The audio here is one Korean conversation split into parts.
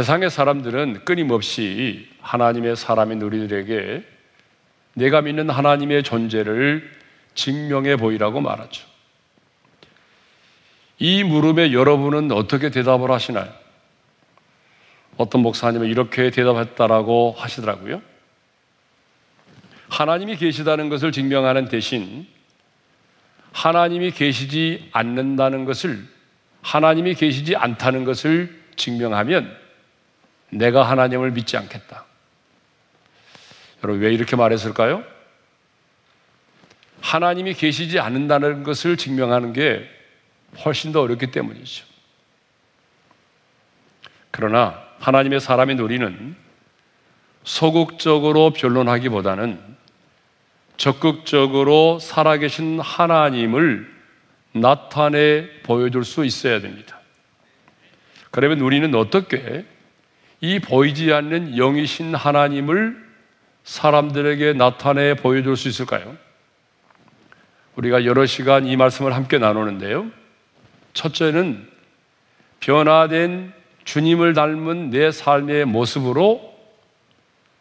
세상의 사람들은 끊임없이 하나님의 사람인 우리들에게 내가 믿는 하나님의 존재를 증명해 보이라고 말하죠. 이 물음에 여러분은 어떻게 대답을 하시나요? 어떤 목사님은 이렇게 대답했다라고 하시더라고요. 하나님이 계시다는 것을 증명하는 대신 하나님이 계시지 않는다는 것을 하나님이 계시지 않다는 것을 증명하면 내가 하나님을 믿지 않겠다. 여러분 왜 이렇게 말했을까요? 하나님이 계시지 않는다는 것을 증명하는 게 훨씬 더 어렵기 때문이죠. 그러나 하나님의 사람인 우리는 소극적으로 변론하기보다는 적극적으로 살아계신 하나님을 나타내 보여줄 수 있어야 됩니다. 그러면 우리는 어떻게 이 보이지 않는 영이신 하나님을 사람들에게 나타내 보여줄 수 있을까요? 우리가 여러 시간 이 말씀을 함께 나누는데요. 첫째는 변화된 주님을 닮은 내 삶의 모습으로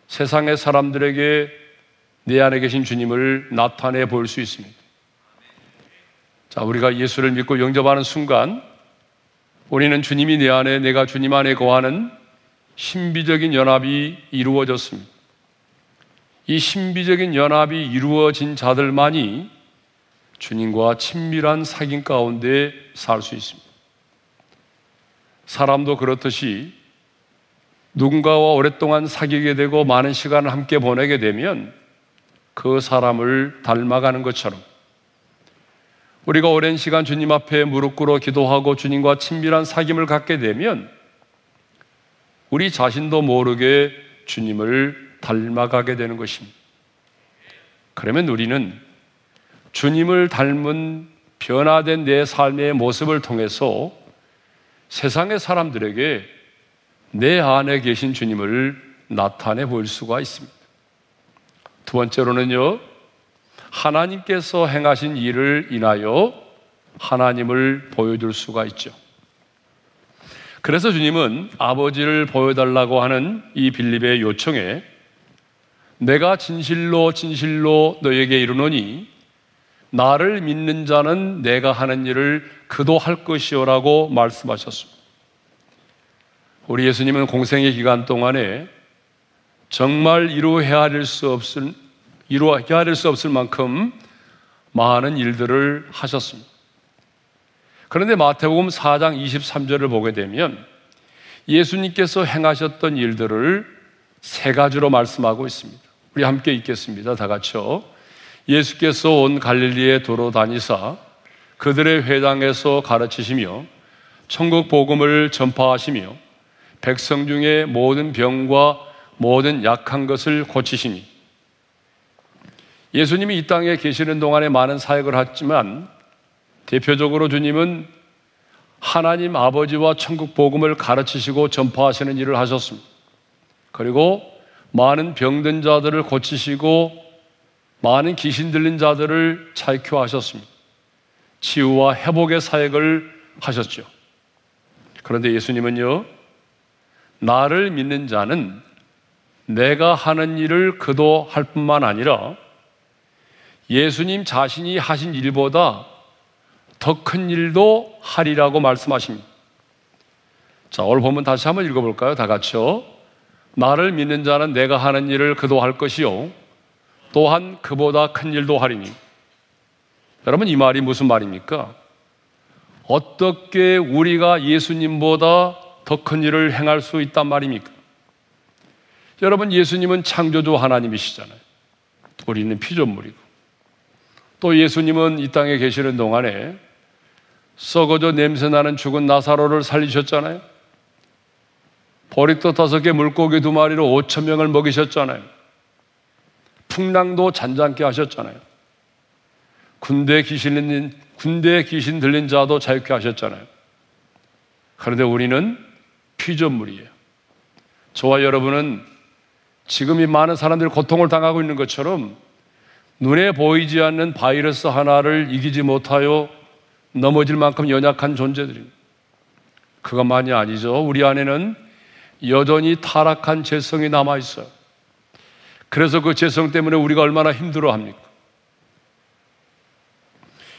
세상의 사람들에게 내 안에 계신 주님을 나타내 볼수 있습니다. 자, 우리가 예수를 믿고 영접하는 순간 우리는 주님이 내 안에 내가 주님 안에 거하는 신비적인 연합이 이루어졌습니다. 이 신비적인 연합이 이루어진 자들만이 주님과 친밀한 사귐 가운데 살 수 있습니다. 사람도 그렇듯이 누군가와 오랫동안 사귀게 되고 많은 시간을 함께 보내게 되면 그 사람을 닮아가는 것처럼 우리가 오랜 시간 주님 앞에 무릎 꿇어 기도하고 주님과 친밀한 사귐을 갖게 되면 우리 자신도 모르게 주님을 닮아가게 되는 것입니다. 그러면 우리는 주님을 닮은 변화된 내 삶의 모습을 통해서 세상의 사람들에게 내 안에 계신 주님을 나타내 볼 수가 있습니다. 두 번째로는요, 하나님께서 행하신 일을 인하여 하나님을 보여줄 수가 있죠. 그래서 주님은 아버지를 보여달라고 하는 이 빌립의 요청에 내가 진실로 진실로 너에게 이르노니 나를 믿는 자는 내가 하는 일을 그도 할 것이요라고 말씀하셨습니다. 우리 예수님은 공생의 기간 동안에 정말 이루 헤아릴 수 없을 이루 헤아릴 수 없을 만큼 많은 일들을 하셨습니다. 그런데 마태복음 4장 23절을 보게 되면 예수님께서 행하셨던 일들을 세 가지로 말씀하고 있습니다. 우리 함께 읽겠습니다. 다 같이요. 예수께서 온 갈릴리에 도로 다니사 그들의 회당에서 가르치시며 천국 복음을 전파하시며 백성 중에 모든 병과 모든 약한 것을 고치시니 예수님이 이 땅에 계시는 동안에 많은 사역을 했지만 대표적으로 주님은 하나님 아버지와 천국 복음을 가르치시고 전파하시는 일을 하셨습니다. 그리고 많은 병든 자들을 고치시고 많은 귀신 들린 자들을 자유하셨습니다. 치유와 회복의 사역을 하셨죠. 그런데 예수님은요, 나를 믿는 자는 내가 하는 일을 그도 할 뿐만 아니라 예수님 자신이 하신 일보다 더 큰 일도 하리라고 말씀하십니다. 자, 오늘 보면 다시 한번 읽어볼까요? 다 같이요. 나를 믿는 자는 내가 하는 일을 그도 할 것이요. 또한 그보다 큰 일도 하리니. 여러분, 이 말이 무슨 말입니까? 어떻게 우리가 예수님보다 더 큰 일을 행할 수 있단 말입니까? 여러분, 예수님은 창조주 하나님이시잖아요. 우리는 피조물이고. 또 예수님은 이 땅에 계시는 동안에 썩어져 냄새나는 죽은 나사로를 살리셨잖아요. 보리떡 다섯 개 물고기 두 마리로 오천 명을 먹이셨잖아요. 풍랑도 잔잔케 하셨잖아요. 군대 귀신, 군대 귀신 들린 자도 자유케 하셨잖아요. 그런데 우리는 피조물이에요. 저와 여러분은 지금 이 많은 사람들이 고통을 당하고 있는 것처럼 눈에 보이지 않는 바이러스 하나를 이기지 못하여 넘어질 만큼 연약한 존재들입니다. 그것만이 아니죠. 우리 안에는 여전히 타락한 재성이 남아 있어요. 그래서 그 재성 때문에 우리가 얼마나 힘들어 합니까?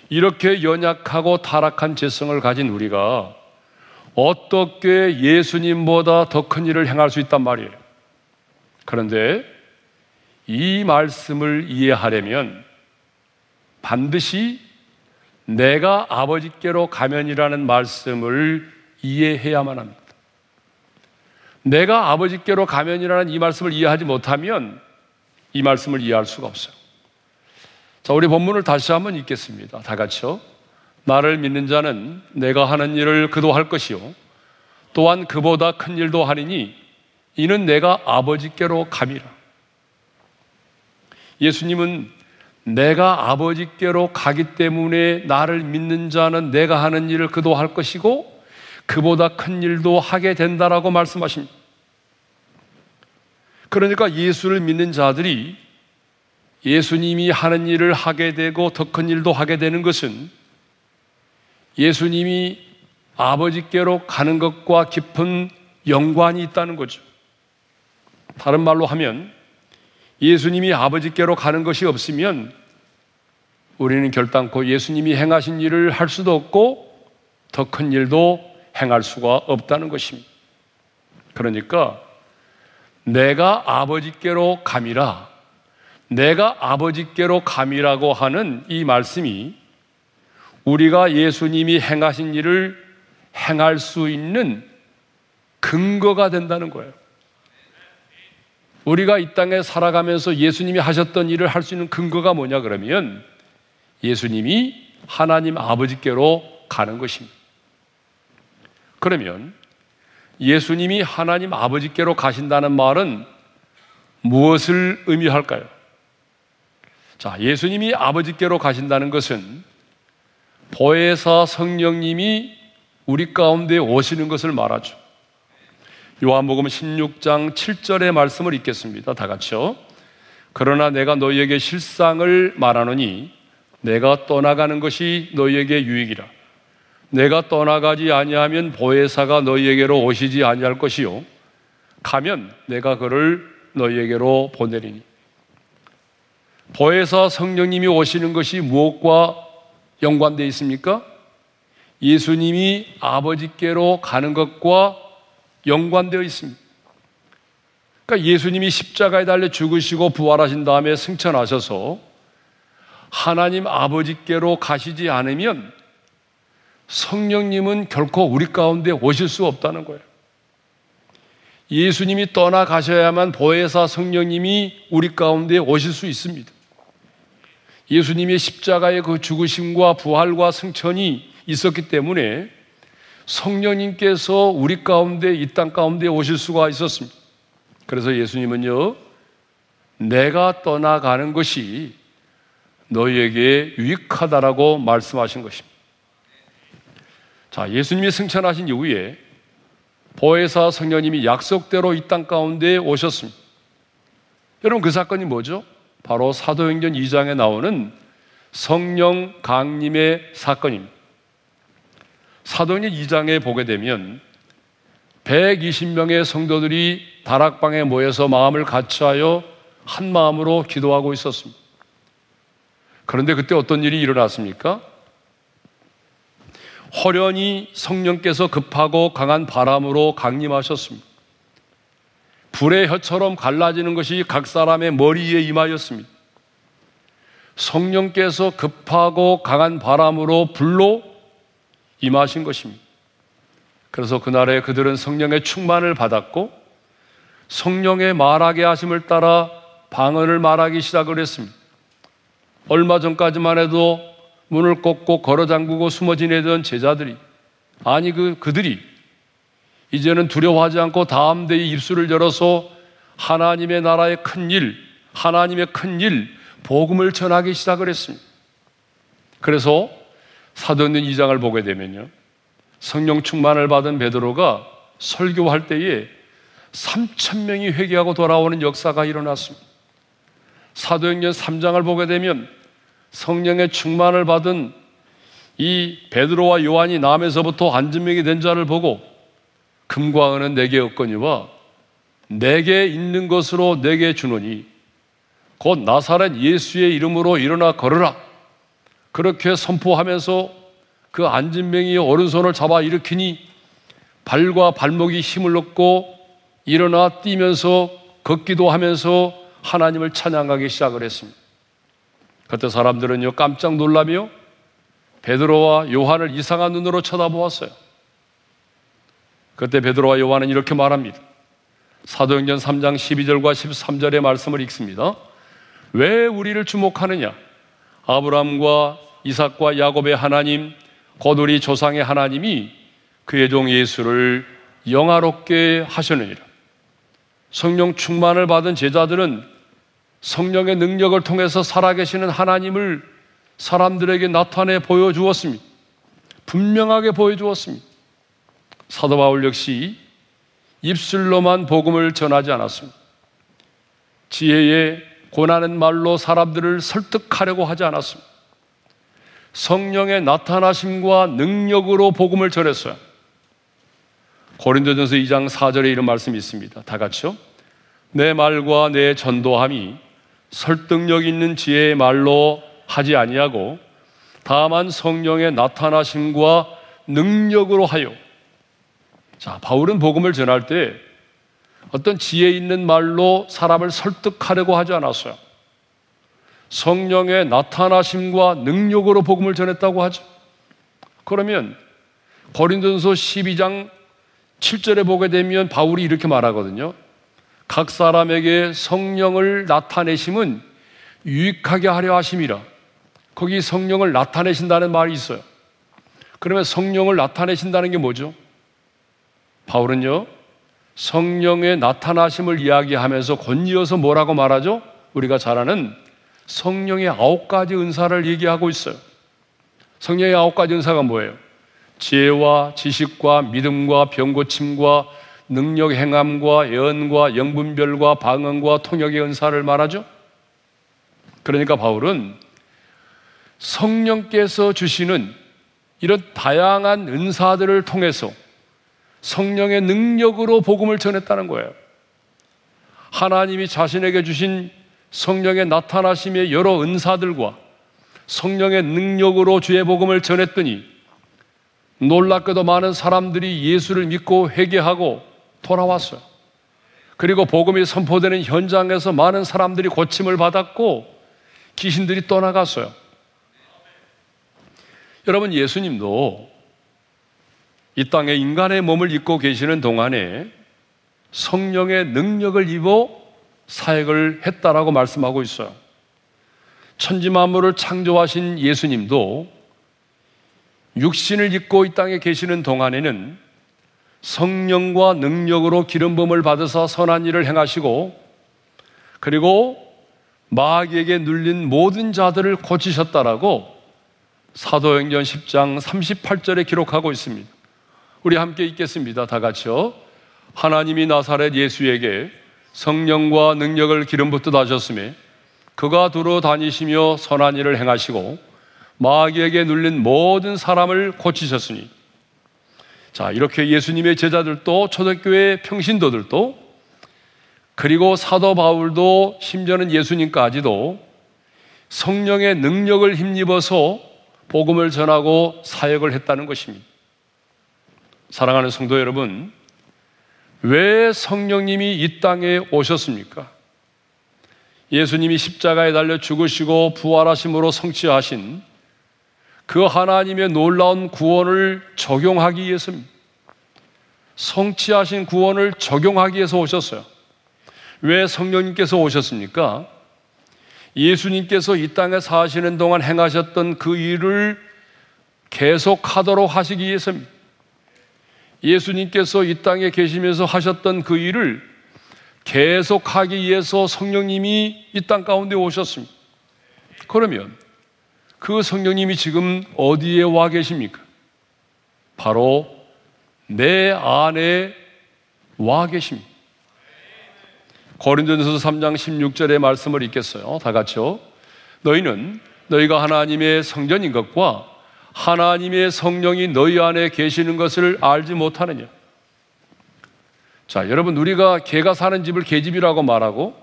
이렇게 연약하고 타락한 재성을 가진 우리가 어떻게 예수님보다 더 큰 일을 행할 수 있단 말이에요. 그런데 이 말씀을 이해하려면 반드시 내가 아버지께로 가면이라는 말씀을 이해해야만 합니다. 내가 아버지께로 가면이라는 이 말씀을 이해하지 못하면 이 말씀을 이해할 수가 없어요. 자, 우리 본문을 다시 한번 읽겠습니다. 다 같이요. 나를 믿는 자는 내가 하는 일을 그도 할 것이요. 또한 그보다 큰 일도 하리니 이는 내가 아버지께로 감이라. 예수님은 내가 아버지께로 가기 때문에 나를 믿는 자는 내가 하는 일을 그도 할 것이고 그보다 큰 일도 하게 된다라고 말씀하십니다. 그러니까 예수를 믿는 자들이 예수님이 하는 일을 하게 되고 더 큰 일도 하게 되는 것은 예수님이 아버지께로 가는 것과 깊은 연관이 있다는 거죠. 다른 말로 하면 예수님이 아버지께로 가는 것이 없으면 우리는 결단코 예수님이 행하신 일을 할 수도 없고 더 큰 일도 행할 수가 없다는 것입니다. 그러니까 내가 아버지께로 감이라 내가 아버지께로 감이라고 하는 이 말씀이 우리가 예수님이 행하신 일을 행할 수 있는 근거가 된다는 거예요. 우리가 이 땅에 살아가면서 예수님이 하셨던 일을 할 수 있는 근거가 뭐냐 그러면 예수님이 하나님 아버지께로 가는 것입니다. 그러면 예수님이 하나님 아버지께로 가신다는 말은 무엇을 의미할까요? 자, 예수님이 아버지께로 가신다는 것은 보혜사 성령님이 우리 가운데 오시는 것을 말하죠. 요한복음 16장 7절의 말씀을 읽겠습니다. 다 같이요. 그러나 내가 너희에게 실상을 말하노니 내가 떠나가는 것이 너희에게 유익이라. 내가 떠나가지 아니하면 보혜사가 너희에게로 오시지 아니할 것이요. 가면 내가 그를 너희에게로 보내리니. 보혜사 성령님이 오시는 것이 무엇과 연관되어 있습니까? 예수님이 아버지께로 가는 것과 연관되어 있습니다. 그러니까 예수님이 십자가에 달려 죽으시고 부활하신 다음에 승천하셔서 하나님 아버지께로 가시지 않으면 성령님은 결코 우리 가운데 오실 수 없다는 거예요. 예수님이 떠나가셔야만 보혜사 성령님이 우리 가운데 오실 수 있습니다. 예수님의 십자가의 그 죽으심과 부활과 승천이 있었기 때문에 성령님께서 우리 가운데 이 땅 가운데 오실 수가 있었습니다. 그래서 예수님은요, 내가 떠나가는 것이 너희에게 유익하다라고 말씀하신 것입니다. 자, 예수님이 승천하신 이후에 보혜사 성령님이 약속대로 이 땅 가운데 오셨습니다. 여러분 그 사건이 뭐죠? 바로 사도행전 2장에 나오는 성령 강림의 사건입니다. 사도행전 2장에 보게 되면 120명의 성도들이 다락방에 모여서 마음을 같이하여 한 마음으로 기도하고 있었습니다. 그런데 그때 어떤 일이 일어났습니까? 허련히 성령께서 급하고 강한 바람으로 강림하셨습니다. 불의 혀처럼 갈라지는 것이 각 사람의 머리에 임하였습니다. 성령께서 급하고 강한 바람으로 불로 임하신 것입니다. 그래서 그날에 그들은 성령의 충만을 받았고 성령의 말하게 하심을 따라 방언을 말하기 시작을 했습니다. 얼마 전까지만 해도 문을 꽂고 걸어 잠그고 숨어 지내던 제자들이 아니 그 그들이 이제는 두려워하지 않고 다음 대의 입술을 열어서 하나님의 나라의 큰 일, 하나님의 큰 일, 복음을 전하기 시작을 했습니다. 그래서 사도행전 2장을 보게 되면요. 성령 충만을 받은 베드로가 설교할 때에 3천 명이 회개하고 돌아오는 역사가 일어났습니다. 사도행전 3장을 보게 되면 성령의 충만을 받은 이 베드로와 요한이 남에서부터 안전명이 된 자를 보고 금과 은은 내게 없거니와 내게 있는 것으로 내게 주노니 곧 나사렛 예수의 이름으로 일어나 걸으라. 그렇게 선포하면서 그 맹이 오른손을 잡아 일으키니 발과 발목이 힘을 얻고 일어나 뛰면서 걷기도 하면서 하나님을 찬양하기 시작을 했습니다. 그때 사람들은요 깜짝 놀라며 베드로와 요한을 이상한 눈으로 쳐다보았어요. 그때 베드로와 요한은 이렇게 말합니다. 사도행전 3장 12절과 13절의 말씀을 읽습니다. 왜 우리를 주목하느냐? 아브라함과 이삭과 야곱의 하나님, 곧 우리 조상의 하나님이 그의 종 예수를 영화롭게 하셨느니라. 성령 충만을 받은 제자들은 성령의 능력을 통해서 살아계시는 하나님을 사람들에게 나타내 보여주었습니다. 분명하게 보여주었습니다. 사도 바울 역시 입술로만 복음을 전하지 않았습니다. 지혜에 고난은 말로 사람들을 설득하려고 하지 않았습니다. 성령의 나타나심과 능력으로 복음을 전했어요. 고린도전서 2장 4절에 이런 말씀이 있습니다. 다 같이요. 내 말과 내 전도함이 설득력 있는 지혜의 말로 하지 아니하고 다만 성령의 나타나심과 능력으로 하여 자, 바울은 복음을 전할 때 어떤 지혜 있는 말로 사람을 설득하려고 하지 않았어요. 성령의 나타나심과 능력으로 복음을 전했다고 하죠. 그러면 고린도서 12장 7절에 보게 되면 바울이 이렇게 말하거든요. 각 사람에게 성령을 나타내심은 유익하게 하려 하심이라. 거기 성령을 나타내신다는 말이 있어요. 그러면 성령을 나타내신다는 게 뭐죠? 바울은요, 성령의 나타나심을 이야기하면서 건이어서 뭐라고 말하죠? 우리가 잘 아는 성령의 아홉 가지 은사를 얘기하고 있어요. 성령의 아홉 가지 은사가 뭐예요? 지혜와 지식과 믿음과 병고침과 능력 행함과 예언과 영분별과 방언과 통역의 은사를 말하죠. 그러니까 바울은 성령께서 주시는 이런 다양한 은사들을 통해서 성령의 능력으로 복음을 전했다는 거예요. 하나님이 자신에게 주신 성령의 나타나심의 여러 은사들과 성령의 능력으로 주의 복음을 전했더니 놀랍게도 많은 사람들이 예수를 믿고 회개하고 돌아왔어요. 그리고 복음이 선포되는 현장에서 많은 사람들이 고침을 받았고 귀신들이 떠나갔어요. 여러분 예수님도 이 땅에 인간의 몸을 입고 계시는 동안에 성령의 능력을 입어 사역을 했다라고 말씀하고 있어요. 천지 만물을 창조하신 예수님도 육신을 입고 이 땅에 계시는 동안에는 성령과 능력으로 기름 부음을 받아서 선한 일을 행하시고 그리고 마귀에게 눌린 모든 자들을 고치셨다라고 사도행전 10장 38절에 기록하고 있습니다. 우리 함께 읽겠습니다. 다 같이요. 하나님이 나사렛 예수에게 성령과 능력을 기름 붓듯 하셨음에 그가 두루 다니시며 선한 일을 행하시고 마귀에게 눌린 모든 사람을 고치셨으니 자, 이렇게 예수님의 제자들도 초대교회 평신도들도 그리고 사도 바울도 심지어는 예수님까지도 성령의 능력을 힘입어서 복음을 전하고 사역을 했다는 것입니다. 사랑하는 성도 여러분, 왜 성령님이 이 땅에 오셨습니까? 예수님이 십자가에 달려 죽으시고 부활하심으로 성취하신 그 하나님의 놀라운 구원을 적용하기 위해서입니다. 성취하신 구원을 적용하기 위해서 오셨어요. 왜 성령님께서 오셨습니까? 예수님께서 이 땅에 사시는 동안 행하셨던 그 일을 계속하도록 하시기 위해서입니다. 예수님께서 이 땅에 계시면서 하셨던 그 일을 계속하기 위해서 성령님이 이 땅 가운데 오셨습니다. 그러면 그 성령님이 지금 어디에 와 계십니까? 바로 내 안에 와 계십니다. 고린도전서 3장 16절의 말씀을 읽겠어요. 다 같이요. 너희는 너희가 하나님의 성전인 것과 하나님의 성령이 너희 안에 계시는 것을 알지 못하느냐? 자, 여러분, 우리가 개가 사는 집을 개집이라고 말하고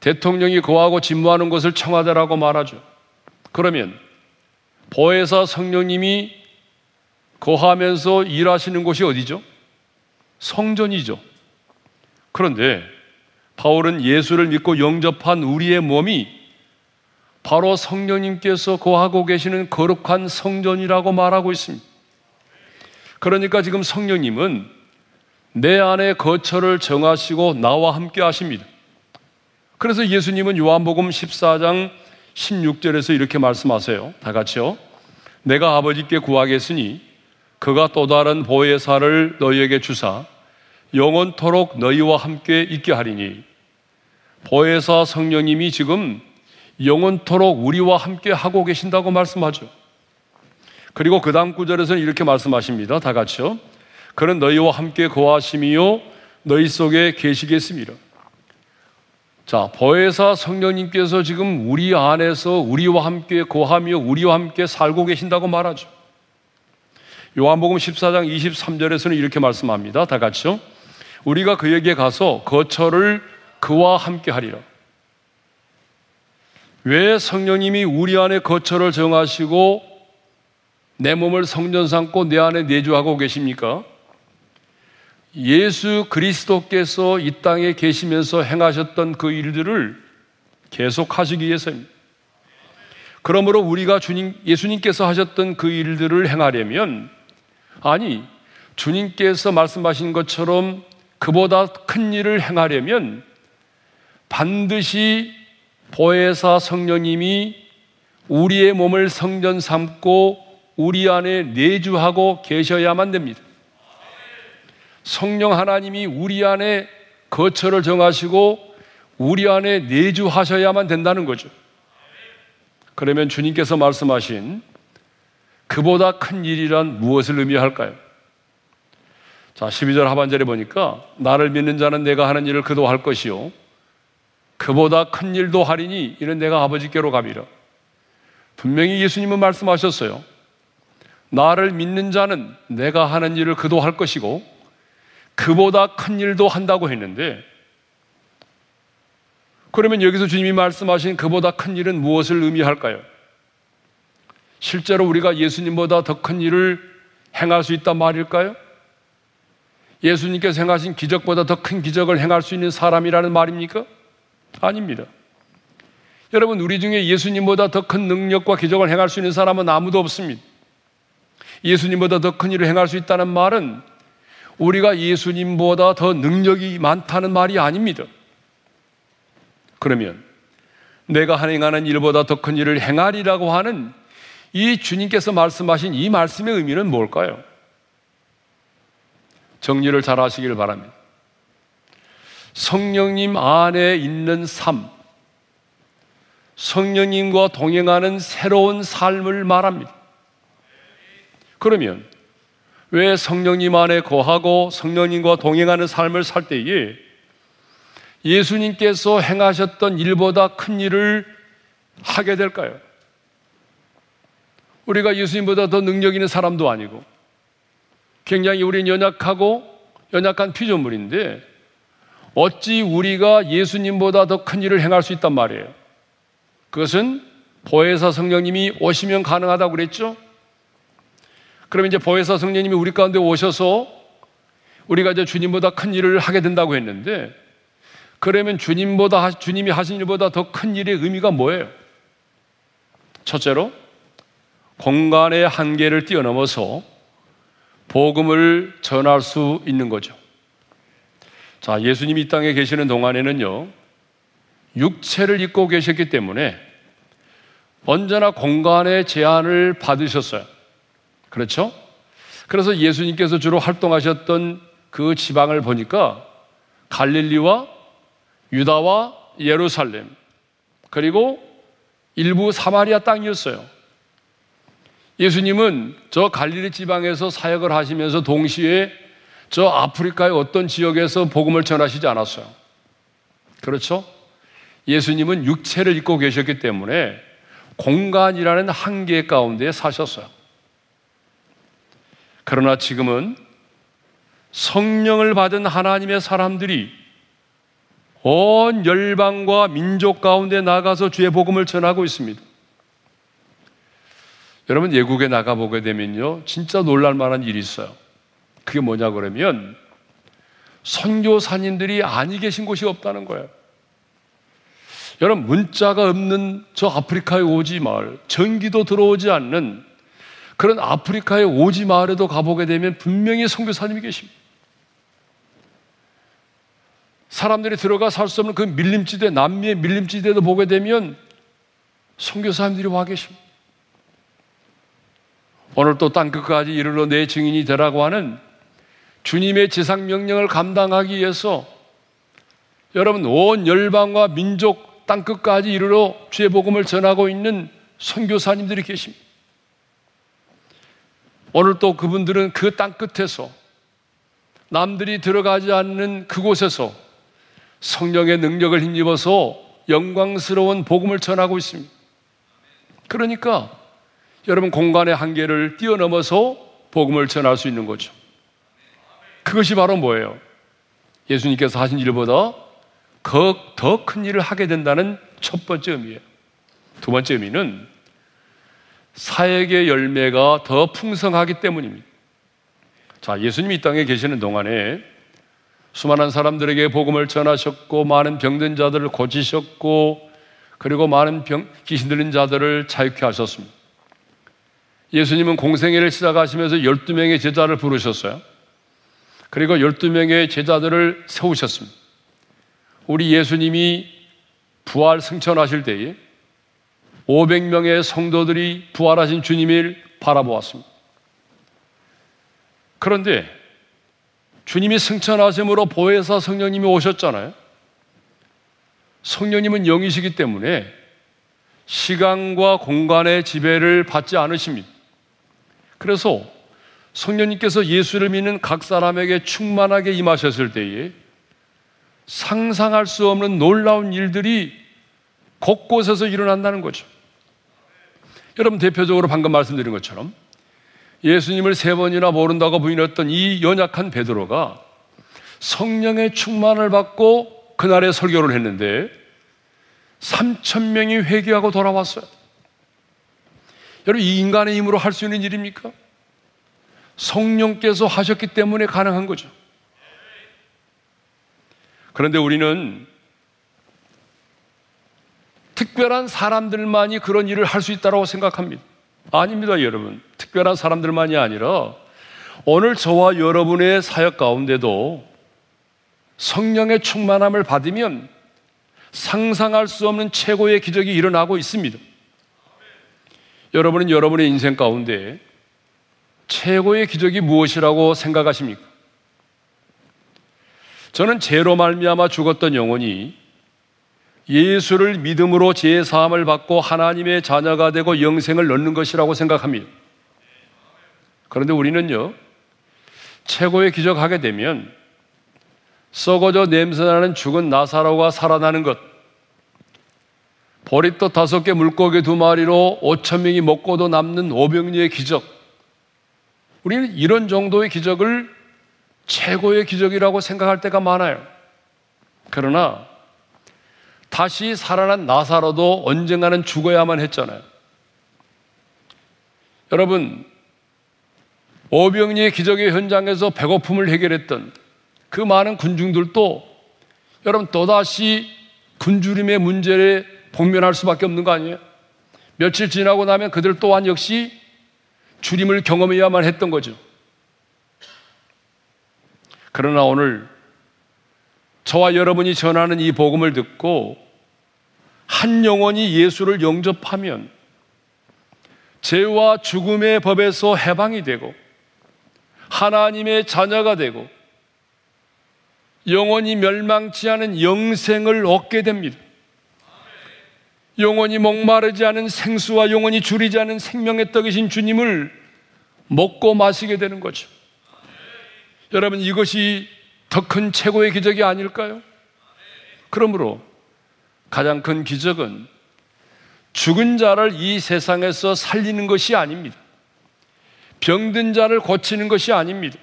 대통령이 거하고 진무하는 곳을 청와대라고 말하죠. 그러면 보혜사 성령님이 거하면서 일하시는 곳이 어디죠? 성전이죠. 그런데 바울은 예수를 믿고 영접한 우리의 몸이 바로 성령님께서 거하고 계시는 거룩한 성전이라고 말하고 있습니다. 그러니까 지금 성령님은 내 안에 거처를 정하시고 나와 함께 하십니다. 그래서 예수님은 요한복음 14장 16절에서 이렇게 말씀하세요. 다 같이요. 내가 아버지께 구하겠으니 그가 또 다른 보혜사를 너희에게 주사 영원토록 너희와 함께 있게 하리니 보혜사 성령님이 지금 영원토록 우리와 함께 하고 계신다고 말씀하죠. 그리고 그 다음 구절에서는 이렇게 말씀하십니다. 다 같이요. 그는 너희와 함께 거하심이요 너희 속에 계시겠습니다. 자, 보혜사 성령님께서 지금 우리 안에서 우리와 함께 거하며 우리와 함께 살고 계신다고 말하죠. 요한복음 14장 23절에서는 이렇게 말씀합니다. 다 같이요. 우리가 그에게 가서 거처를 그와 함께 하리라. 왜 성령님이 우리 안에 거처를 정하시고 내 몸을 성전 삼고 내 안에 내주하고 계십니까? 예수 그리스도께서 이 땅에 계시면서 행하셨던 그 일들을 계속 하시기 위해서입니다. 그러므로 우리가 주님, 예수님께서 하셨던 그 일들을 행하려면, 아니, 주님께서 말씀하신 것처럼 그보다 큰 일을 행하려면 반드시 보혜사 성령님이 우리의 몸을 성전 삼고 우리 안에 내주하고 계셔야만 됩니다. 성령 하나님이 우리 안에 거처를 정하시고 우리 안에 내주하셔야만 된다는 거죠. 그러면 주님께서 말씀하신 그보다 큰 일이란 무엇을 의미할까요? 자, 12절 하반절에 보니까 나를 믿는 자는 내가 하는 일을 그도 할 것이요. 그보다 큰 일도 하리니 이는 내가 아버지께로 가미라. 분명히 예수님은 말씀하셨어요. 나를 믿는 자는 내가 하는 일을 그도 할 것이고 그보다 큰 일도 한다고 했는데 그러면 여기서 주님이 말씀하신 그보다 큰 일은 무엇을 의미할까요? 실제로 우리가 예수님보다 더 큰 일을 행할 수 있단 말일까요? 예수님께서 행하신 기적보다 더 큰 기적을 행할 수 있는 사람이라는 말입니까? 아닙니다. 여러분, 우리 중에 예수님보다 더 큰 능력과 기적을 행할 수 있는 사람은 아무도 없습니다. 예수님보다 더 큰 일을 행할 수 있다는 말은 우리가 예수님보다 더 능력이 많다는 말이 아닙니다. 그러면 내가 행하는 일보다 더 큰 일을 행하리라고 하는 이 주님께서 말씀하신 이 말씀의 의미는 뭘까요? 정리를 잘 하시길 바랍니다. 성령님 안에 있는 삶, 성령님과 동행하는 새로운 삶을 말합니다. 그러면 왜 성령님 안에 거하고 성령님과 동행하는 삶을 살 때에 예수님께서 행하셨던 일보다 큰 일을 하게 될까요? 우리가 예수님보다 더 능력 있는 사람도 아니고 굉장히 우리는 연약하고 연약한 피조물인데 어찌 우리가 예수님보다 더 큰 일을 행할 수 있단 말이에요. 그것은 보혜사 성령님이 오시면 가능하다고 그랬죠? 그럼 이제 보혜사 성령님이 우리 가운데 오셔서 우리가 이제 주님보다 큰 일을 하게 된다고 했는데 그러면 주님보다 주님이 하신 일보다 더 큰 일의 의미가 뭐예요? 첫째로 공간의 한계를 뛰어넘어서 복음을 전할 수 있는 거죠. 자, 예수님이 이 땅에 계시는 동안에는요, 육체를 입고 계셨기 때문에 언제나 공간의 제한을 받으셨어요. 그렇죠? 그래서 예수님께서 주로 활동하셨던 그 지방을 보니까 갈릴리와 유다와 예루살렘 그리고 일부 사마리아 땅이었어요. 예수님은 저 갈릴리 지방에서 사역을 하시면서 동시에 저 아프리카의 어떤 지역에서 복음을 전하시지 않았어요. 그렇죠? 예수님은 육체를 입고 계셨기 때문에 공간이라는 한계 가운데 사셨어요. 그러나 지금은 성령을 받은 하나님의 사람들이 온 열방과 민족 가운데 나가서 주의 복음을 전하고 있습니다. 여러분 예국에 나가 보게 되면요 진짜 놀랄 만한 일이 있어요. 그게 뭐냐 그러면 선교사님들이 아니 계신 곳이 없다는 거예요. 여러분 문자가 없는 저 아프리카의 오지 마을, 전기도 들어오지 않는 그런 아프리카의 오지 마을에도 가보게 되면 분명히 선교사님이 계십니다. 사람들이 들어가 살 수 없는 그 밀림지대, 남미의 밀림지대도 보게 되면 선교사님들이 와 계십니다. 오늘 또 땅끝까지 이르러 내 증인이 되라고 하는 주님의 지상 명령을 감당하기 위해서 여러분 온 열방과 민족 땅 끝까지 이르러 주의 복음을 전하고 있는 선교사님들이 계십니다. 오늘 또 그분들은 그 땅 끝에서 남들이 들어가지 않는 그곳에서 성령의 능력을 힘입어서 영광스러운 복음을 전하고 있습니다. 그러니까 여러분 공간의 한계를 뛰어넘어서 복음을 전할 수 있는 거죠. 그것이 바로 뭐예요? 예수님께서 하신 일보다 더 큰 일을 하게 된다는 첫 번째 의미예요. 두 번째 의미는 사역의 열매가 더 풍성하기 때문입니다. 자, 예수님이 이 땅에 계시는 동안에 수많은 사람들에게 복음을 전하셨고 많은 병든 자들을 고치셨고 그리고 많은 병, 귀신 들린 자들을 자유케 하셨습니다. 예수님은 공생애를 시작하시면서 12명의 제자를 부르셨어요. 그리고 12명의 제자들을 세우셨습니다. 우리 예수님이 부활 승천하실 때에 500명의 성도들이 부활하신 주님을 바라보았습니다. 그런데 주님이 승천하심으로 보혜사 성령님이 오셨잖아요. 성령님은 영이시기 때문에 시간과 공간의 지배를 받지 않으십니다. 그래서 성령님께서 예수를 믿는 각 사람에게 충만하게 임하셨을 때에 상상할 수 없는 놀라운 일들이 곳곳에서 일어난다는 거죠. 여러분 대표적으로 방금 말씀드린 것처럼 예수님을 세 번이나 모른다고 부인했던 이 연약한 베드로가 성령의 충만을 받고 그날에 설교를 했는데 3천 명이 회개하고 돌아왔어요. 여러분 이 인간의 힘으로 할 수 있는 일입니까? 성령께서 하셨기 때문에 가능한 거죠. 그런데 우리는 특별한 사람들만이 그런 일을 할 수 있다고 생각합니다. 아닙니다, 여러분. 특별한 사람들만이 아니라 오늘 저와 여러분의 사역 가운데도 성령의 충만함을 받으면 상상할 수 없는 최고의 기적이 일어나고 있습니다. 여러분은 여러분의 인생 가운데 최고의 기적이 무엇이라고 생각하십니까? 저는 죄로 말미암아 죽었던 영혼이 예수를 믿음으로 제 사함을 받고 하나님의 자녀가 되고 영생을 얻는 것이라고 생각합니다. 그런데 우리는요, 최고의 기적하게 되면 썩어져 냄새나는 죽은 나사로가 살아나는 것, 보리떡 다섯 개 물고기 두 마리로 오천 명이 먹고도 남는 오병리의 기적. 우리는 이런 정도의 기적을 최고의 기적이라고 생각할 때가 많아요. 그러나 다시 살아난 나사로도 언젠가는 죽어야만 했잖아요. 여러분, 오병리의 기적의 현장에서 배고픔을 해결했던 그 많은 군중들도 여러분 또다시 굶주림의 문제에 복면할 수밖에 없는 거 아니에요? 며칠 지나고 나면 그들 또한 역시 주림을 경험해야만 했던 거죠. 그러나 오늘 저와 여러분이 전하는 이 복음을 듣고 한 영혼이 예수를 영접하면 죄와 죽음의 법에서 해방이 되고 하나님의 자녀가 되고 영원히 멸망치 않은 영생을 얻게 됩니다. 영원히 목마르지 않은 생수와 영원히 줄이지 않은 생명의 떡이신 주님을 먹고 마시게 되는 거죠. 여러분 이것이 더 큰 최고의 기적이 아닐까요? 그러므로 가장 큰 기적은 죽은 자를 이 세상에서 살리는 것이 아닙니다. 병든 자를 고치는 것이 아닙니다.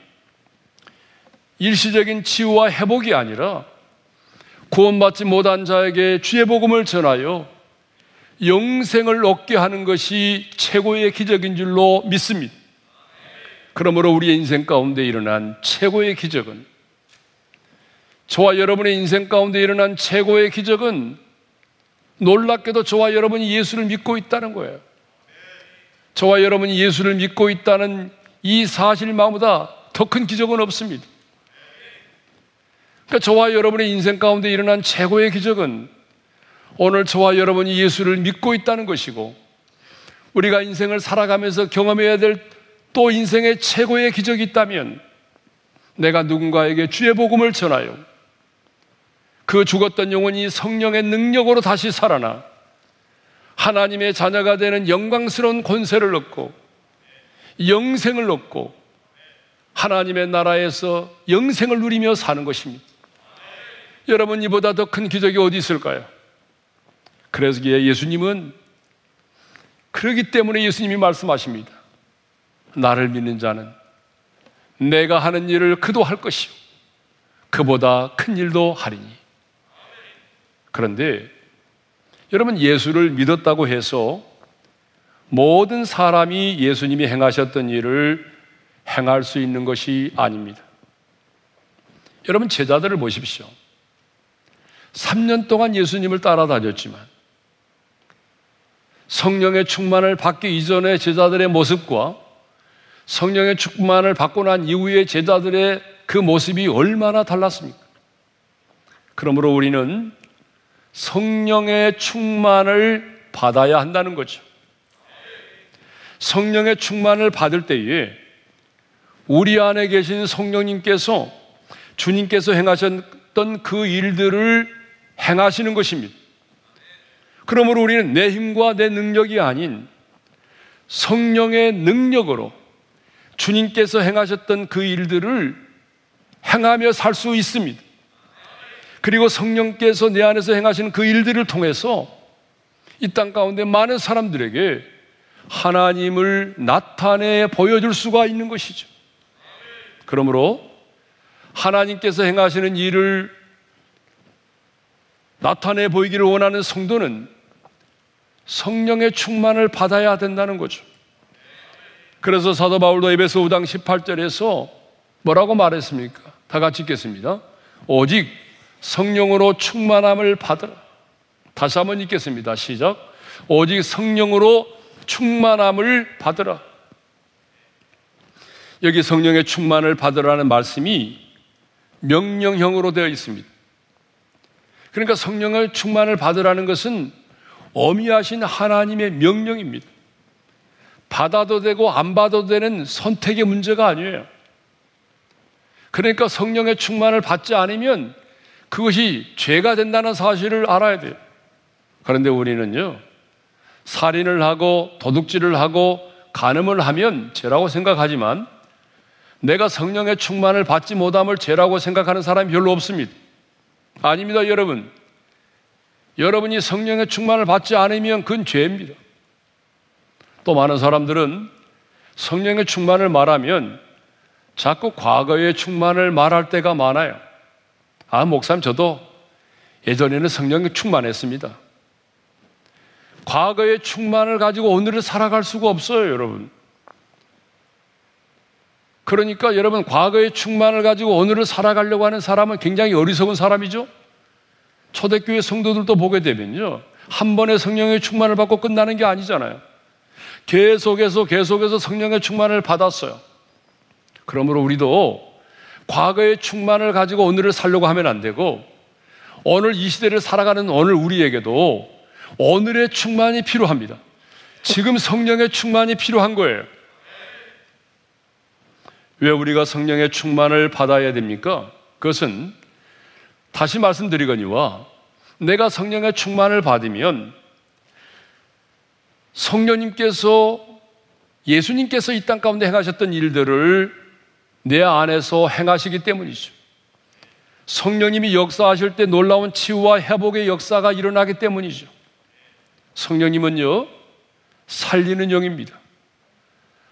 일시적인 치유와 회복이 아니라 구원받지 못한 자에게 주의 복음을 전하여 영생을 얻게 하는 것이 최고의 기적인 줄로 믿습니다. 그러므로 우리의 인생 가운데 일어난 최고의 기적은 저와 여러분의 인생 가운데 일어난 최고의 기적은 놀랍게도 저와 여러분이 예수를 믿고 있다는 거예요. 저와 여러분이 예수를 믿고 있다는 이 사실만보다 더 큰 기적은 없습니다. 그러니까 저와 여러분의 인생 가운데 일어난 최고의 기적은 오늘 저와 여러분이 예수를 믿고 있다는 것이고 우리가 인생을 살아가면서 경험해야 될 또 인생의 최고의 기적이 있다면 내가 누군가에게 주의 복음을 전하여 그 죽었던 영혼이 성령의 능력으로 다시 살아나 하나님의 자녀가 되는 영광스러운 권세를 얻고 영생을 얻고 하나님의 나라에서 영생을 누리며 사는 것입니다. 여러분 이보다 더 큰 기적이 어디 있을까요? 그래서 예수님은 그러기 때문에 예수님이 말씀하십니다. 나를 믿는 자는 내가 하는 일을 그도 할 것이요. 그보다 큰 일도 하리니. 그런데 여러분 예수를 믿었다고 해서 모든 사람이 예수님이 행하셨던 일을 행할 수 있는 것이 아닙니다. 여러분 제자들을 보십시오. 3년 동안 예수님을 따라다녔지만 성령의 충만을 받기 이전의 제자들의 모습과 성령의 충만을 받고 난 이후의 제자들의 그 모습이 얼마나 달랐습니까? 그러므로 우리는 성령의 충만을 받아야 한다는 거죠. 성령의 충만을 받을 때에 우리 안에 계신 성령님께서 주님께서 행하셨던 그 일들을 행하시는 것입니다. 그러므로 우리는 내 힘과 내 능력이 아닌 성령의 능력으로 주님께서 행하셨던 그 일들을 행하며 살 수 있습니다. 그리고 성령께서 내 안에서 행하시는 그 일들을 통해서 이 땅 가운데 많은 사람들에게 하나님을 나타내 보여줄 수가 있는 것이죠. 그러므로 하나님께서 행하시는 일을 나타내 보이기를 원하는 성도는 성령의 충만을 받아야 된다는 거죠. 그래서 사도 바울도 에베소 5장 18절에서 뭐라고 말했습니까? 다 같이 읽겠습니다. 오직 성령으로 충만함을 받으라. 다시 한번 읽겠습니다. 시작. 오직 성령으로 충만함을 받으라. 여기 성령의 충만을 받으라는 말씀이 명령형으로 되어 있습니다. 그러니까 성령의 충만을 받으라는 것은 어미하신 하나님의 명령입니다. 받아도 되고 안 받아도 되는 선택의 문제가 아니에요. 그러니까 성령의 충만을 받지 않으면 그것이 죄가 된다는 사실을 알아야 돼요. 그런데 우리는요, 살인을 하고 도둑질을 하고 간음을 하면 죄라고 생각하지만 내가 성령의 충만을 받지 못함을 죄라고 생각하는 사람이 별로 없습니다. 아닙니다, 여러분. 여러분이 성령의 충만을 받지 않으면 그건 죄입니다. 또 많은 사람들은 성령의 충만을 말하면 자꾸 과거의 충만을 말할 때가 많아요. 아, 목사님, 저도 예전에는 성령에 충만했습니다. 과거의 충만을 가지고 오늘을 살아갈 수가 없어요, 여러분. 그러니까 여러분, 과거의 충만을 가지고 오늘을 살아가려고 하는 사람은 굉장히 어리석은 사람이죠? 초대교회 성도들도 보게 되면요. 한 번에 성령의 충만을 받고 끝나는 게 아니잖아요. 계속해서 계속해서 성령의 충만을 받았어요. 그러므로 우리도 과거의 충만을 가지고 오늘을 살려고 하면 안 되고 오늘 이 시대를 살아가는 오늘 우리에게도 오늘의 충만이 필요합니다. 지금 성령의 충만이 필요한 거예요. 왜 우리가 성령의 충만을 받아야 됩니까? 그것은 다시 말씀드리거니와 내가 성령의 충만을 받으면 성령님께서 예수님께서 이 땅 가운데 행하셨던 일들을 내 안에서 행하시기 때문이죠. 성령님이 역사하실 때 놀라운 치유와 회복의 역사가 일어나기 때문이죠. 성령님은요, 살리는 영입니다.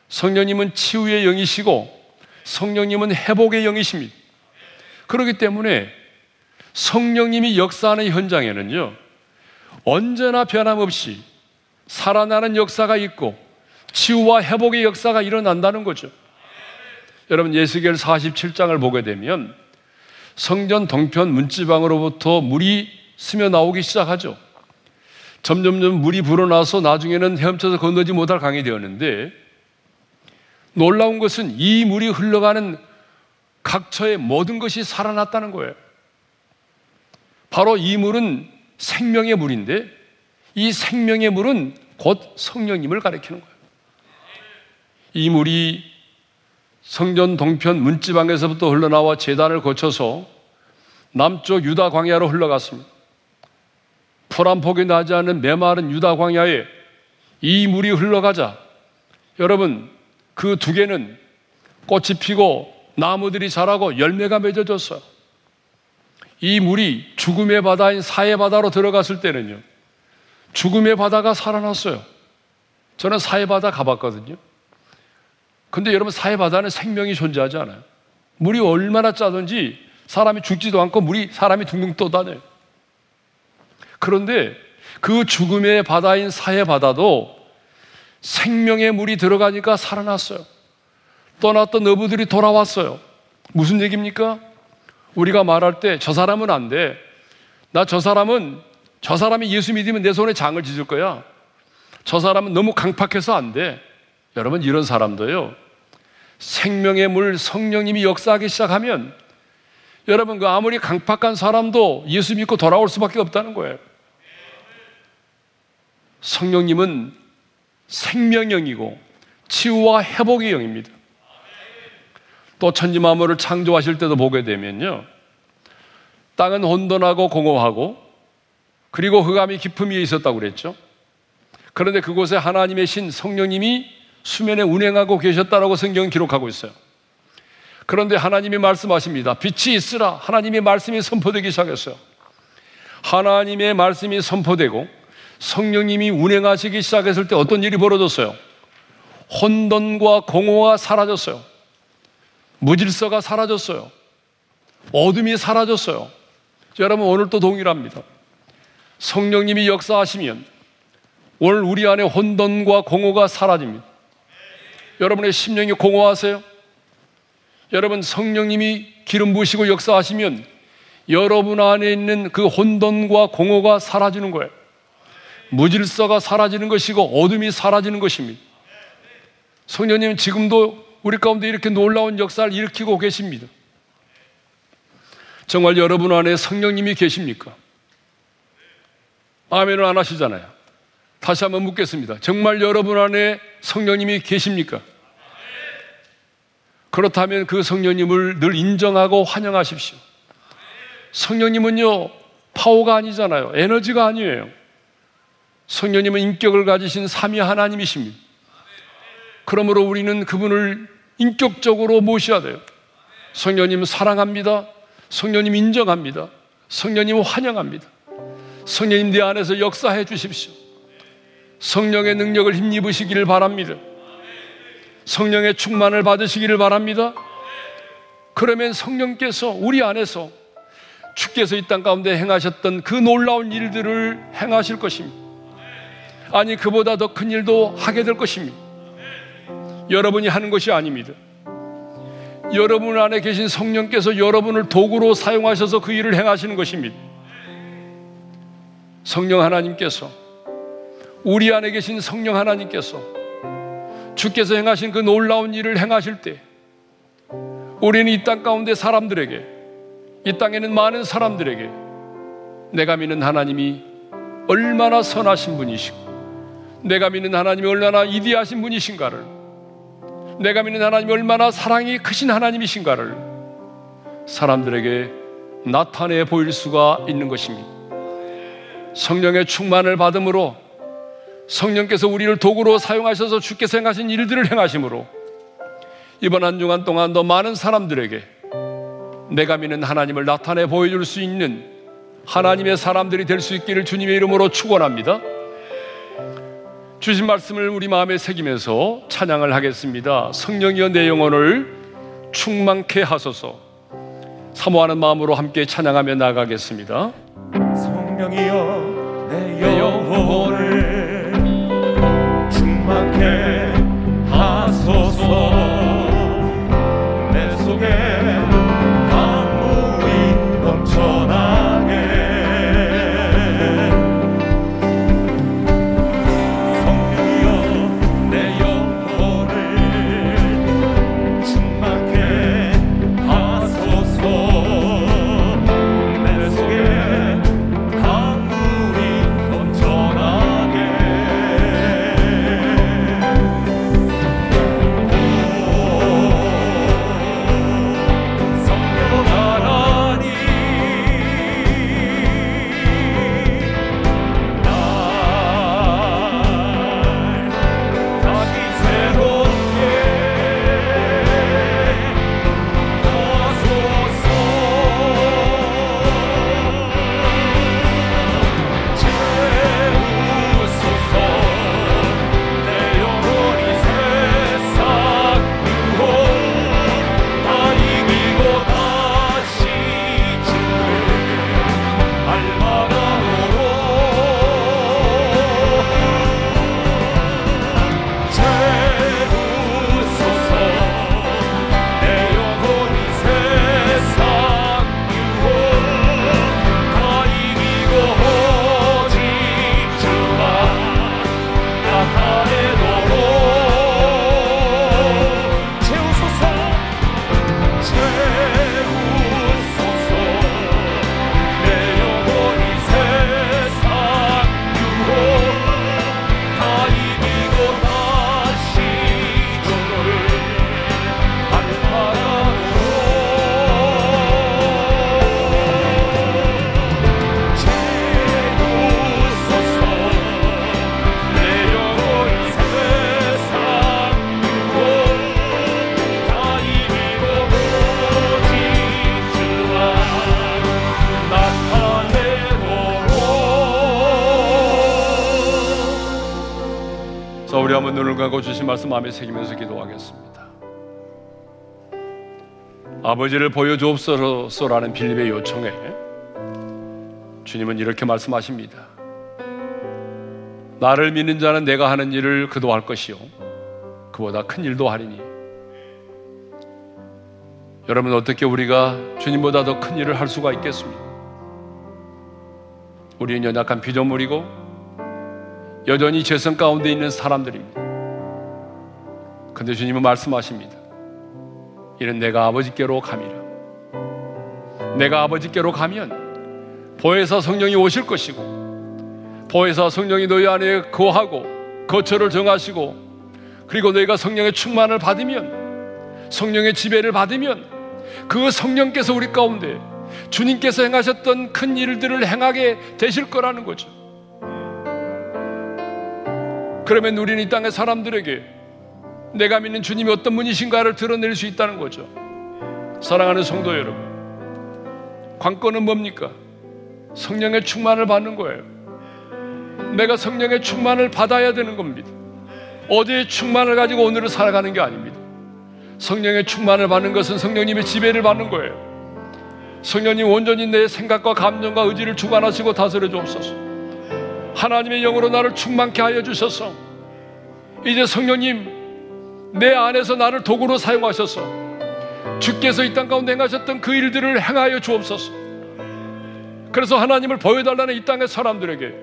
성령님은 치유의 영이시고, 성령님은 회복의 영이십니다. 그렇기 때문에 성령님이 역사하는 현장에는요, 언제나 변함없이 살아나는 역사가 있고 치유와 회복의 역사가 일어난다는 거죠. 여러분 예수겔 47장을 보게 되면 성전 동편 문지방으로부터 물이 스며 나오기 시작하죠. 점점점 물이 불어나서 나중에는 헤엄쳐서 건너지 못할 강이 되었는데 놀라운 것은 이 물이 흘러가는 각처의 모든 것이 살아났다는 거예요. 바로 이 물은 생명의 물인데 이 생명의 물은 곧 성령님을 가리키는 거예요. 이 물이 성전 동편 문지방에서부터 흘러나와 재단을 거쳐서 남쪽 유다 광야로 흘러갔습니다. 풀한 폭이 나지 않은 메마른 유다 광야에 이 물이 흘러가자 여러분 그 두 개는 꽃이 피고 나무들이 자라고 열매가 맺어졌어요. 이 물이 죽음의 바다인 사해 바다로 들어갔을 때는요. 죽음의 바다가 살아났어요. 저는 사해 바다 가봤거든요. 근데 여러분 사해 바다는 생명이 존재하지 않아요. 물이 얼마나 짜든지 사람이 죽지도 않고 물이 사람이 둥둥 떠다녀요. 그런데 그 죽음의 바다인 사해 바다도 생명의 물이 들어가니까 살아났어요. 떠났던 어부들이 돌아왔어요. 무슨 얘기입니까? 우리가 말할 때 저 사람은 안 돼. 나 저 사람은 저 사람이 예수 믿으면 내 손에 장을 찢을 거야. 저 사람은 너무 강팍해서 안 돼. 여러분 이런 사람도요. 생명의 물 성령님이 역사하기 시작하면 여러분 그 아무리 강팍한 사람도 예수 믿고 돌아올 수밖에 없다는 거예요. 성령님은 생명형이고 치유와 회복의 영입니다. 또 천지 만물을 창조하실 때도 보게 되면요. 땅은 혼돈하고 공허하고 그리고 흑암이 깊음 위에 있었다고 그랬죠. 그런데 그곳에 하나님의 신 성령님이 수면에 운행하고 계셨다라고 성경은 기록하고 있어요. 그런데 하나님이 말씀하십니다. 빛이 있으라. 하나님의 말씀이 선포되기 시작했어요. 하나님의 말씀이 선포되고 성령님이 운행하시기 시작했을 때 어떤 일이 벌어졌어요? 혼돈과 공허가 사라졌어요. 무질서가 사라졌어요. 어둠이 사라졌어요. 여러분 오늘 또 동일합니다. 성령님이 역사하시면 오늘 우리 안에 혼돈과 공허가 사라집니다. 여러분의 심령이 공허하세요? 여러분 성령님이 기름 부으시고 역사하시면 여러분 안에 있는 그 혼돈과 공허가 사라지는 거예요. 무질서가 사라지는 것이고 어둠이 사라지는 것입니다. 성령님 지금도 우리 가운데 이렇게 놀라운 역사를 일으키고 계십니다. 정말 여러분 안에 성령님이 계십니까? 아멘을 안 하시잖아요. 다시 한번 묻겠습니다. 정말 여러분 안에 성령님이 계십니까? 그렇다면 그 성령님을 늘 인정하고 환영하십시오. 성령님은요, 파워가 아니잖아요. 에너지가 아니에요. 성령님은 인격을 가지신 삼위 하나님이십니다. 그러므로 우리는 그분을 인격적으로 모셔야 돼요. 성령님 사랑합니다. 성령님 인정합니다. 성령님 환영합니다. 성령님 내 안에서 역사해 주십시오. 성령의 능력을 힘입으시기를 바랍니다. 성령의 충만을 받으시기를 바랍니다. 그러면 성령께서 우리 안에서 주께서 이 땅 가운데 행하셨던 그 놀라운 일들을 행하실 것입니다. 아니, 그보다 더 큰 일도 하게 될 것입니다. 여러분이 하는 것이 아닙니다. 여러분 안에 계신 성령께서 여러분을 도구로 사용하셔서 그 일을 행하시는 것입니다. 성령 하나님께서 우리 안에 계신 성령 하나님께서 주께서 행하신 그 놀라운 일을 행하실 때 우리는 이 땅 가운데 사람들에게 이 땅에는 많은 사람들에게 내가 믿는 하나님이 얼마나 선하신 분이시고 내가 믿는 하나님이 얼마나 이디하신 분이신가를 내가 믿는 하나님이 얼마나 사랑이 크신 하나님이신가를 사람들에게 나타내 보일 수가 있는 것입니다. 성령의 충만을 받음으로 성령께서 우리를 도구로 사용하셔서 주께서 행하신 일들을 행하심으로 이번 한 주간 동안 더 많은 사람들에게 내가 믿는 하나님을 나타내 보여줄 수 있는 하나님의 사람들이 될 수 있기를 주님의 이름으로 축원합니다. 주신 말씀을 우리 마음에 새기면서 찬양을 하겠습니다. 성령이여 내 영혼을 충만케 하소서. 사모하는 마음으로 함께 찬양하며 나가겠습니다. 성령이여 내 영혼을 충만케 하소서 감고 주신 말씀 마음에 새기면서 기도하겠습니다. 아버지를 보여주옵소서라는 빌립의 요청에 주님은 이렇게 말씀하십니다. 나를 믿는 자는 내가 하는 일을 그도 할 것이요. 그보다 큰 일도 하리니. 여러분, 어떻게 우리가 주님보다 더 큰 일을 할 수가 있겠습니까? 우리는 연약한 피조물이고 여전히 죄성 가운데 있는 사람들입니다. 근데 주님은 말씀하십니다. 이는 내가 아버지께로 감이라. 내가 아버지께로 가면 보혜사 성령이 오실 것이고 보혜사 성령이 너희 안에 거하고 거처를 정하시고 그리고 너희가 성령의 충만을 받으면 성령의 지배를 받으면 그 성령께서 우리 가운데 주님께서 행하셨던 큰 일들을 행하게 되실 거라는 거죠. 그러면 우리는 이 땅의 사람들에게 내가 믿는 주님이 어떤 분이신가를 드러낼 수 있다는 거죠. 사랑하는 성도 여러분, 관건은 뭡니까? 성령의 충만을 받는 거예요. 내가 성령의 충만을 받아야 되는 겁니다. 어제의 충만을 가지고 오늘을 살아가는 게 아닙니다. 성령의 충만을 받는 것은 성령님의 지배를 받는 거예요. 성령님 온전히 내 생각과 감정과 의지를 주관하시고 다스려 주옵소서. 하나님의 영으로 나를 충만케 하여 주셔서 이제 성령님 내 안에서 나를 도구로 사용하셔서 주께서 이 땅 가운데 행하셨던 그 일들을 행하여 주옵소서. 그래서 하나님을 보여달라는 이 땅의 사람들에게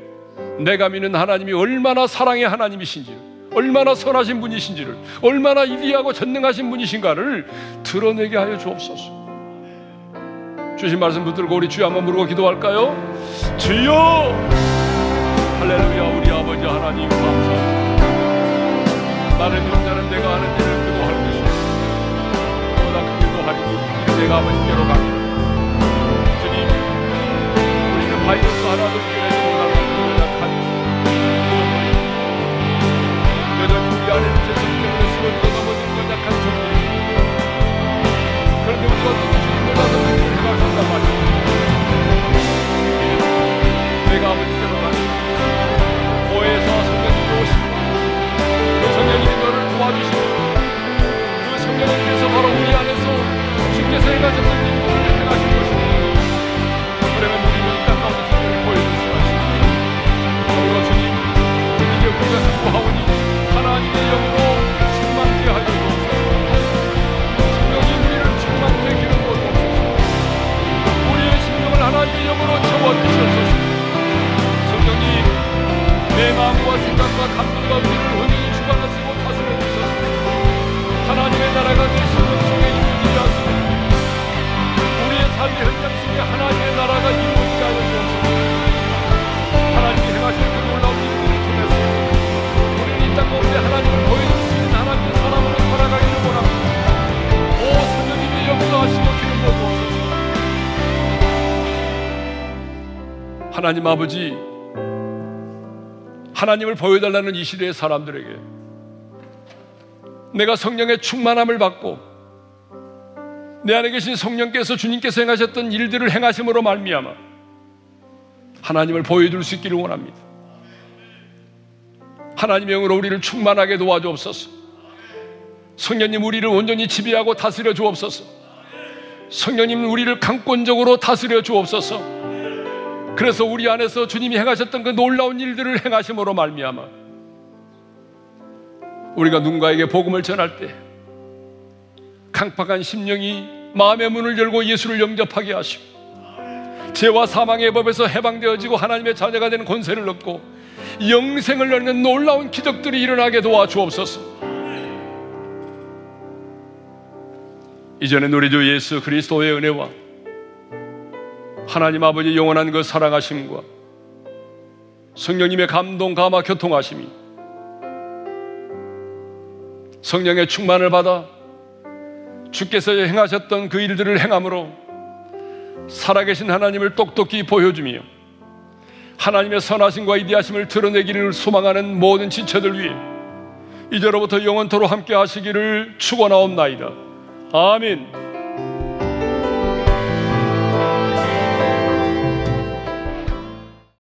내가 믿는 하나님이 얼마나 사랑의 하나님이신지, 얼마나 선하신 분이신지를, 얼마나 위대하고 전능하신 분이신가를 드러내게 하여 주옵소서. 주신 말씀 붙들고 우리 주여 한번 부르고 기도할까요? 주여! 할렐루야 우리 아버지 하나님 감사합니다. 나를 믿는 자는 하는 일을 할 것이고 보다 큰 일도 하리니 내가 아버지께로 갑니다. 주님 우리는 바이러스 하나도 하나님 아버지 하나님을 보여달라는 이 시대의 사람들에게 내가 성령의 충만함을 받고 내 안에 계신 성령께서 주님께서 행하셨던 일들을 행하심으로 말미암아 하나님을 보여줄 수 있기를 원합니다. 하나님의 영으로 우리를 충만하게 도와주옵소서. 성령님 우리를 온전히 지배하고 다스려 주옵소서. 성령님 우리를 강권적으로 다스려 주옵소서. 그래서 우리 안에서 주님이 행하셨던 그 놀라운 일들을 행하심으로 말미암아 우리가 누군가에게 복음을 전할 때 강팍한 심령이 마음의 문을 열고 예수를 영접하게 하시고 죄와 사망의 법에서 해방되어지고 하나님의 자녀가 되는 권세를 얻고 영생을 얻는 놀라운 기적들이 일어나게 도와주옵소서. 이전에 우리 주 예수 그리스도의 은혜와 하나님 아버지 영원한 그 사랑하심과 성령님의 감동 감화 교통하심이 성령의 충만을 받아 주께서 행하셨던 그 일들을 행함으로 살아계신 하나님을 똑똑히 보여주며 하나님의 선하심과 이디하심을 드러내기를 소망하는 모든 지체들 위해 이제로부터 영원토로 함께 하시기를 축원하옵나이다. 아멘.